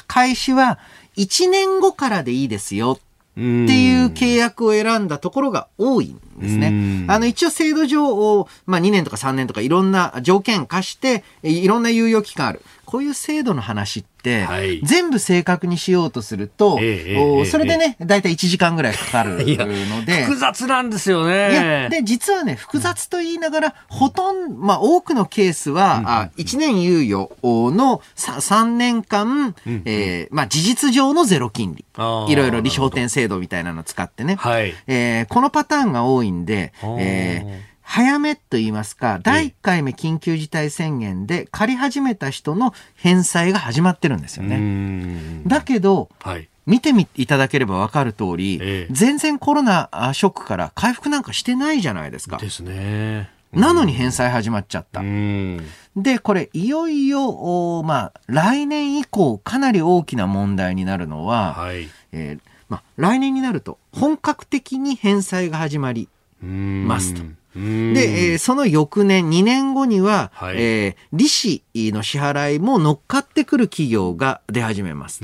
開始は1年後からでいいですよっていう契約を選んだところが多いんですね。あの、一応制度上、まあ2年とか3年とかいろんな条件化して、いろんな猶予期間ある。こういう制度の話って、はい、全部正確にしようとすると、えー、それでね、だいたい1時間ぐらいかかるので。複雑なんですよね。いや、で、実はね、複雑と言いながら、ほとんど、まあ多くのケースは、うん、あ1年猶予の 3, 3年間、うん、えー、まあ事実上のゼロ金利。いろいろ利証店制度みたいなのを使ってね。はい、えー、このパターンが多いんで、えー早めと言いますか、第1回目緊急事態宣言で借り始めた人の返済が始まってるんですよね。だけど、はい、見てみいただければ分かる通り、ええ、全然コロナショックから回復なんかしてないじゃないですか。ですね。なのに返済始まっちゃった。で、これ、いよいよ、まあ、来年以降、かなり大きな問題になるのは、はい、えー、まあ、来年になると、本格的に返済が始まりますと。で、えー、その翌年、2年後には、はい、えー、利子の支払いも乗っかってくる企業が出始めます。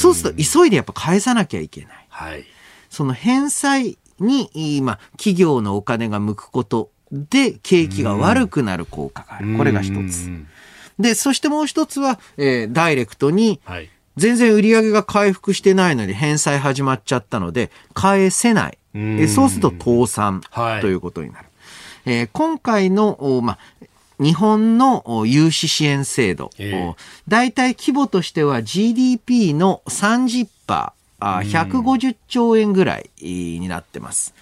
そうすると、急いでやっぱ返さなきゃいけない。はい、その返済に、今、企業のお金が向くことで、景気が悪くなる効果がある。これが一つ。で、そしてもう一つは、えー、ダイレクトに、はい全然売り上げが回復してないのに返済始まっちゃったので、返せない。えそうすると倒産ということになる。はい、えー、今回の、ま日本の融資支援制度、えー、大体規模としては GDP の30%、150兆円ぐらいになってます。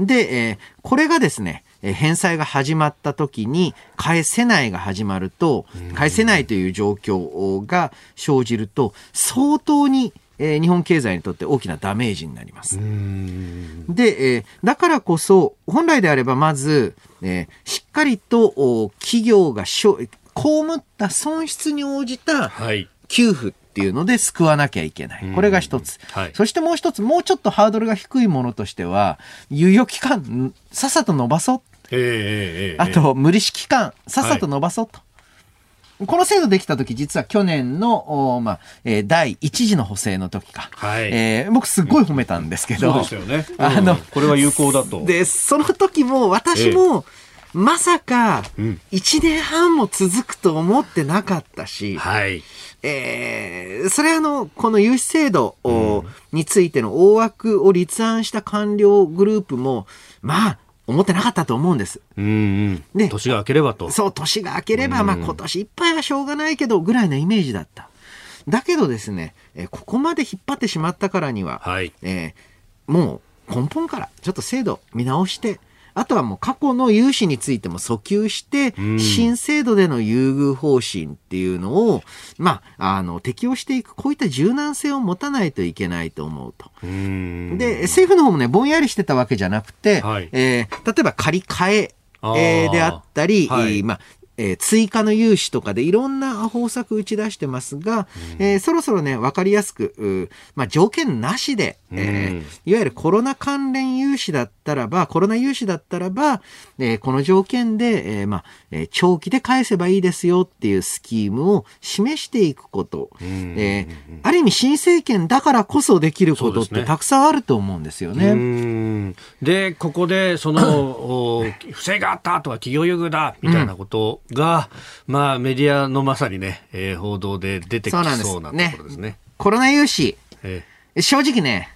で、えー、これがですね、返済が始まった時に返せないが始まると、返せないという状況が生じると、相当にえー、日本経済にとって大きなダメージになります。で、えー、だからこそ、本来であればまず、えー、しっかりと企業が被った損失に応じた給付っていうので救わなきゃいけない。これが一つ、はい。そしてもう一つ、もうちょっとハードルが低いものとしては、猶予期間、さっさと伸ばそう。えー、あと、無利子期間、さっさと伸ばそうと。はいこの制度できた時、実は去年の、まあ、えー、第一次の補正の時か。はい。えー、僕すごい褒めたんですけど。そうですよね。*laughs* うん、あの、これは有効だと。で、その時も私も、まさか、1年半も続くと思ってなかったし、はい。えー、それはあの、この融資制度についての大枠を立案した官僚グループも、まあ、思ってなかったと思うんです。うんうん、で年が明ければと。そう、年が明ければ、まあ今年いっぱいはしょうがないけど、ぐらいのイメージだった。だけどですね、えここまで引っ張ってしまったからには、はい、えー、もう根本からちょっと制度見直して、あとはもう過去の融資についても訴求して、新制度での優遇方針っていうのを、まあ、あの、適用していく、こういった柔軟性を持たないといけないと思うと。で、政府の方もね、ぼんやりしてたわけじゃなくて、はい、えー、例えば借り換ええー、であったり、はい、まあ、えー追加の融資とかでいろんな方策打ち出してますが、えーそろそろね、わかりやすく、うまあ、条件なしで、えーうんいわゆるコロナ関連融資だったらば、コロナ融資だったらば、えーこの条件で、えーまあ、えー長期で返せばいいですよっていうスキームを示していくこと、えーある意味新政権だからこそできることってたくさんあると思うんですよね。うん。で、ここで、その、お不正があったとか企業優遇だみたいなことが、まあ、メディアのまさにね、えー報道で出てきそうなところですね。コロナ融資、え正直ね、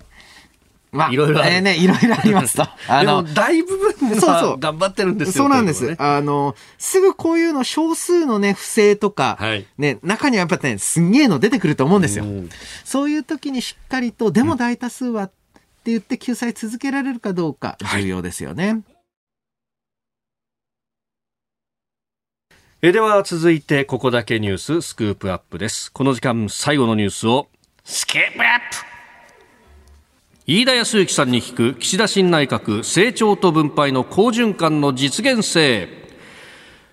まあ、いろいろあるえーね、いろいろありますと。ー *laughs* あの、大部分でそうそう頑張ってるんですよ。そうなんです。ねあの、すぐこういうの少数のね、不正とか、はいね、中にはやっぱね、すんげえの出てくると思うんですよ。うんそういう時にしっかりと、でも大多数はって言って救済続けられるかどうか、重要ですよね。えでは続いてここだけニューススクープアップです。この時間最後のニュースをスクープアップ。飯田康之さんに聞く岸田新内閣成長と分配の好循環の実現性。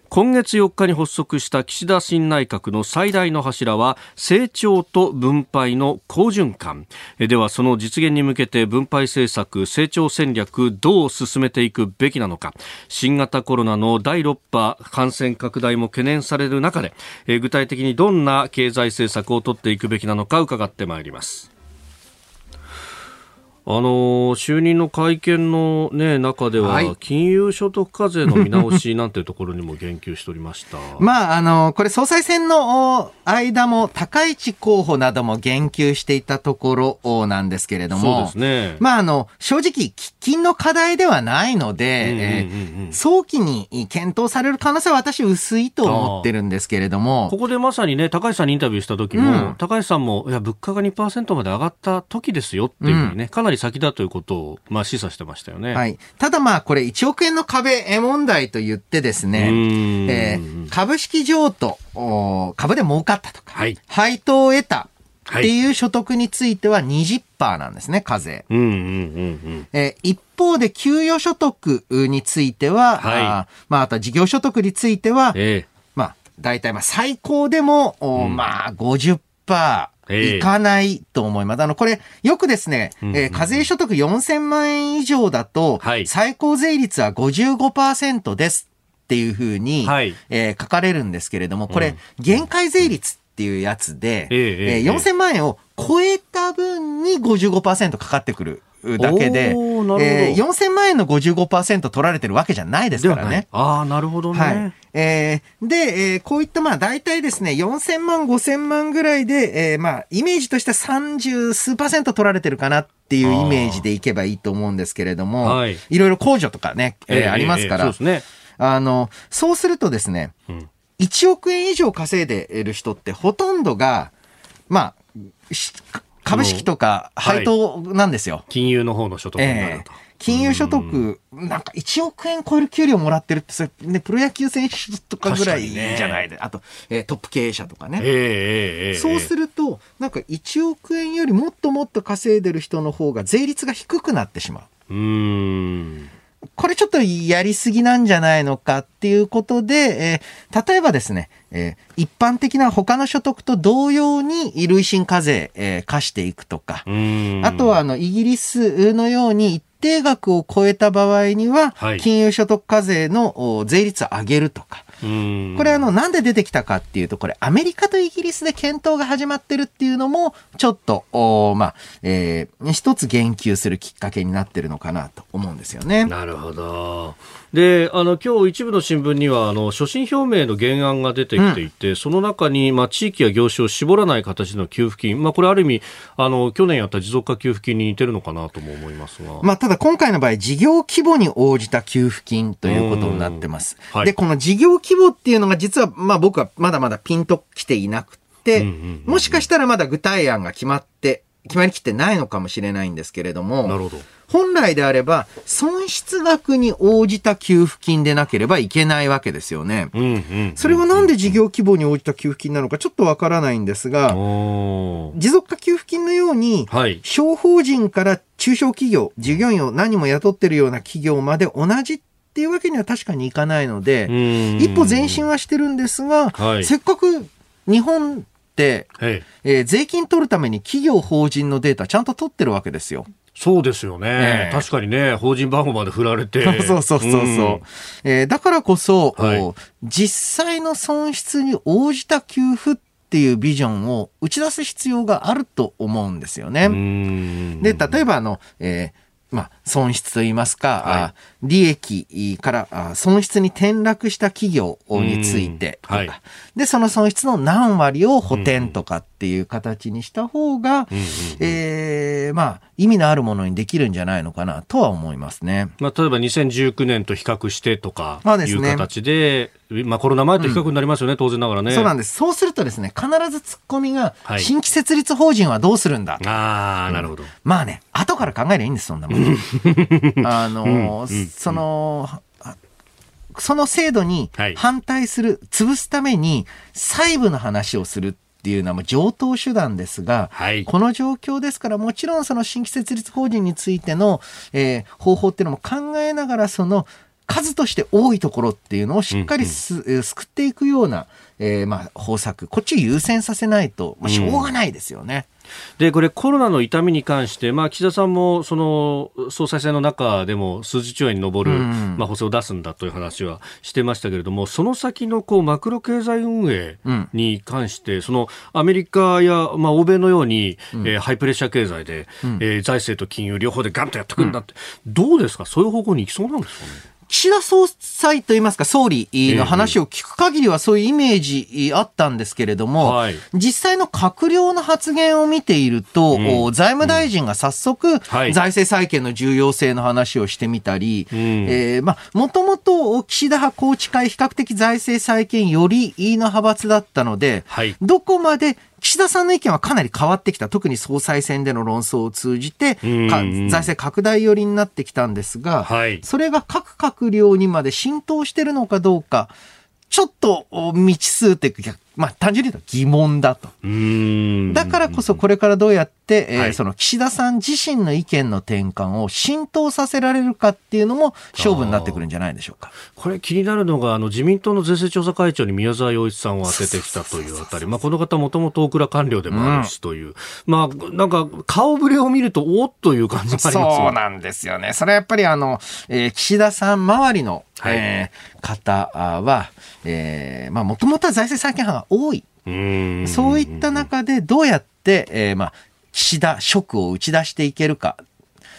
今月4日に発足した岸田新内閣の最大の柱は成長と分配の好循環。ではその実現に向けて分配政策成長戦略どう進めていくべきなのか。新型コロナの第6波感染拡大も懸念される中で具体的にどんな経済政策を取っていくべきなのか伺ってまいります。あの就任の会見の、ね、中では、はい。金融所得課税の見直しなんていうところにも言及しておりました。*laughs* まあ、あの、これ総裁選のお間も高市候補なども言及していたところおなんですけれども、そうですね。まあ、あの、正直、喫緊の課題ではないので、早期に検討される可能性は私薄いと思ってるんですけれどもこ、こでまさにね、高橋さんにインタビューした時も、うん。高橋さんも、いや、物価が2%まで上がった時ですよっていうふうにね、かなり先だということを、まあ、示唆してましたよね。。はいい。ただまあ、これ1億円の壁問題と言ってですうね、えー株式譲渡、お株で儲かったとか、はい配当を得たはいっていう所得については20%なんですね、課税。うんうんうんうん。えー一方で、給与所得については、はいあーまあ、あとは事業所得については、えまあ、大体、まあ、最高でも、おうんまあ、50%ええいかないと思います。あの、これ、よくですね、うんえー課税所得4000万円以上だと、はい。最高税率は55%ですっていうふうに、はい。えー書かれるんですけれども、これ、限界税率っていうやつで、ええええー4000万円を超えた分に55%かかってくるだけで、えー4000万円の55%取られてるわけじゃないですからね。。ああ、なるほどね。はい。えーで、えーこういったまあ大体ですね、4000万、5000万ぐらいで、えーまあイメージとしては30数パーセント取られてるかなっていうイメージでいけばいいと思うんですけれども、はいいろいろ控除とかね、えーありますから、そうですね。あの、そうするとですね、うん1億円以上稼いでいる人ってほとんどが、まあ、し株式とかはい配当なんですよ。金融の方の所得になええると。金融所得、なんか1億円超える給料もらってるって、それね、プロ野球選手とかぐらいじゃないで、あと、えートップ経営者とかね。ええええええそうすると、なんか1億円よりもっともっと稼いでる人の方が税率が低くなってしまう。うーん。これちょっとやりすぎなんじゃないのかっていうことで、えー例えばですね、えー一般的な他の所得と同様に累進課税、えー課していくとか、あとは、あの、イギリスのように一定額を超えた場合には、はい金融所得課税のお税率を上げるとか。これあの、なんで出てきたかっていうと、これアメリカとイギリスで検討が始まってるっていうのも、ちょっと、おまあ、えー一つ言及するきっかけになってるのかなと思うんですよね。なるほど。で、あの、今日一部の新聞には、あの、所信表明の原案が出てきていて、その中に、まあ、地域や業種を絞らない形の給付金、まあ、これある意味、あの、去年やった持続化給付金に似てるのかなとも思いますが。まあ、ただ今回の場合、事業規模に応じた給付金ということになってます。うんはいで、この事業規模っていうのが実は、まあ僕はまだまだピンときていなくて、もしかしたらまだ具体案が決まって、決まりきってないのかもしれないんですけれども、なるほど。本来であれば、損失額に応じた給付金でなければいけないわけですよね。うんうん。それはなんで事業規模に応じた給付金なのかちょっとわからないんですが、持続化給付金のように、はい。小法人から中小企業、従業員を何人も雇ってるような企業まで同じっっていうわけには確かにいかないので、うん一歩前進はしてるんですが、はいせっかく日本って、えええー税金取るために企業法人のデータちゃんと取ってるわけですよ。そうですよね、ええ確かにね、法人番号まで振られて。*laughs* そうそうそうそう。んえーだからこそ、はいお実際の損失に応じた給付っていうビジョンを打ち出す必要があると思うんですよね。うんで、例えばあの、えーまあ、損失といいますか、はいあ利益からあ損失に転落した企業についてはいで、その損失の何割を補填とかっていう形にした方が、うんうんえーまあ、意味のあるものにできるんじゃないのかなとは思いますね。まあ、例えば2019年と比較してとかいうそうですね形で、まあ、コロナ前と比較になりますよね、当然ながらね。そうなんです。そうするとですね、必ずツッコミが、はい新規設立法人はどうするんだ。ああ、なるほど。まあね、後から考えりゃいいんです、そんなもん。*laughs* あのー、その、あその制度にはい。反対する、潰すために細部の話をするっていうのはもう上等手段ですが、はい。この状況ですから、もちろんその新規設立法人についての、えー方法っていうのも考えながら、その数として多いところっていうのをしっかりす、えー救っていくような、えーまあ、方策、こっちを優先させないと、まあ、しょうがないですよね。で、これコロナの痛みに関して、まあ、岸田さんも、その、総裁選の中でも数十兆円に上る、うん。まあ、補正を出すんだという話はしてましたけれども、その先の、こう、マクロ経済運営に関して、その、アメリカや、まあ、欧米のように、えーハイプレッシャー経済で、えー財政と金融両方でガンとやってくんだって、どうですか？そういう方向に行きそうなんですかね？岸田総裁といいますか、総理の話を聞く限りはそういうイメージあったんですけれども、はい。実際の閣僚の発言を見ていると、お財務大臣が早速、はい。財政再建の重要性の話をしてみたり、ん。えーまあ、もともと岸田派宏池会比較的財政再建よりいいの派閥だったので、はい。どこまで岸田さんの意見はかなり変わってきた。特に総裁選での論争を通じて、財政拡大寄りになってきたんですが、はいそれが各閣僚にまで浸透してるのかどうか、ちょっとお未知数っていうか、まあ単純に言うと疑問だと。だからこそこれからどうやって、えーはい。その岸田さん自身の意見の転換を浸透させられるかっていうのも勝負になってくるんじゃないでしょうか。これ気になるのが、あの、自民党の税制調査会長に宮沢洋一さんを当ててきたというあたり、まあ、この方もともと大蔵官僚でもあるしという、まあ、なんか、顔ぶれを見ると、おっという感じがありますそうよなんですよね。それはやっぱりあの、えー岸田さん周りの、はいえー方は、えーまあもともとは財政再建派が多い。そういった中でどうやって、えーまあ、岸田職を打ち出していけるか。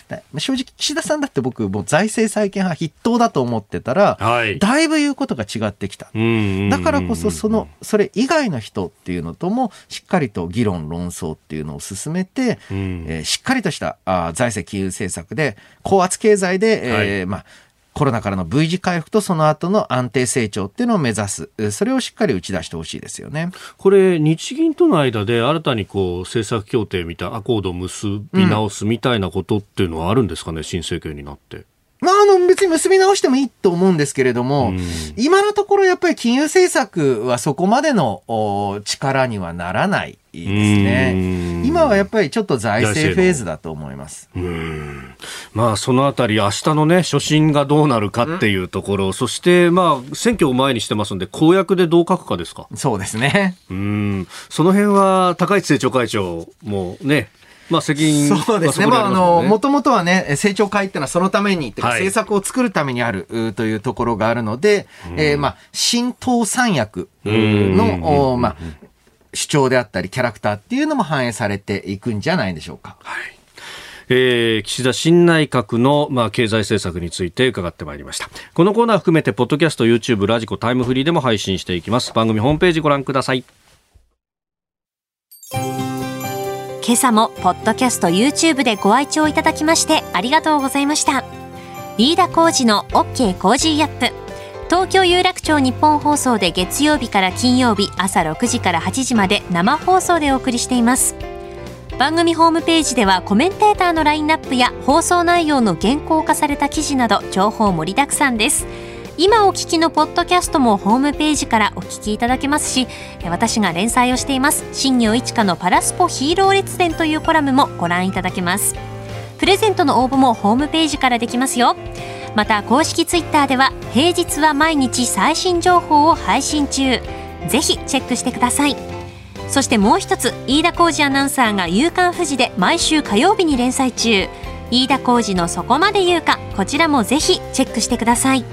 だ正直、岸田さんだって僕、もう財政再建派筆頭だと思ってたら、はいだいぶ言うことが違ってきた。うんだからこそ、その、それ以外の人っていうのとも、しっかりと議論、論争っていうのを進めて、うんえーしっかりとしたあー財政金融政策で、高圧経済で、えーはいまあ、コロナからの V 字回復とその後の安定成長っていうのを目指す。それをしっかり打ち出してほしいですよね。これ、日銀との間で新たにこう、政策協定みたいな、アコードを結び直すみたいなことっていうのはあるんですかね、新政権になって。まあ、あの、別に結び直してもいいと思うんですけれども、うん今のところやっぱり金融政策はそこまでのお力にはならないですうねん。今はやっぱりちょっと財政フェーズだと思います。まあ、そのあたり、明日のね、初心がどうなるかっていうところ、そして、まあ、選挙を前にしてますんで、公約でどう書くかですか？そうですね。うん。その辺は、高市政調会長もね、まあ、責任はそうですね。まあ、あの、もともとはね、政調会っていうのはそのために、はい政策を作るためにあるうというところがあるので、えーまあ、新党三役の、おまあ、主張であったり、キャラクターっていうのも反映されていくんじゃないでしょうか。えー岸田新内閣の、まあ、経済政策について伺ってまいりました。このコーナー含めて、ポッドキャスト、YouTube、ラジコ、タイムフリーでも配信していきます。番組ホームページご覧ください。今朝もポッドキャスト YouTube でご愛聴いただきましてありがとうございました。飯田浩司の OK Cozy up。東京有楽町日本放送で月曜日から金曜日朝6時から8時まで生放送でお送りしています。番組ホームページではコメンテーターのラインナップや放送内容の原稿化された記事など情報盛りだくさんです。今お聞きのポッドキャストもホームページからお聞きいただけますし私が連載をしています。新業一華のパラスポヒーロー列伝というコラムもご覧いただけます。プレゼントの応募もホームページからできますよ。また公式ツイッターでは平日は毎日最新情報を配信中。ぜひチェックしてください。そしてもう一つ飯田浩二アナウンサーが「夕刊富士」で毎週火曜日に連載中。飯田浩二の「そこまで言うか」こちらもぜひチェックしてください。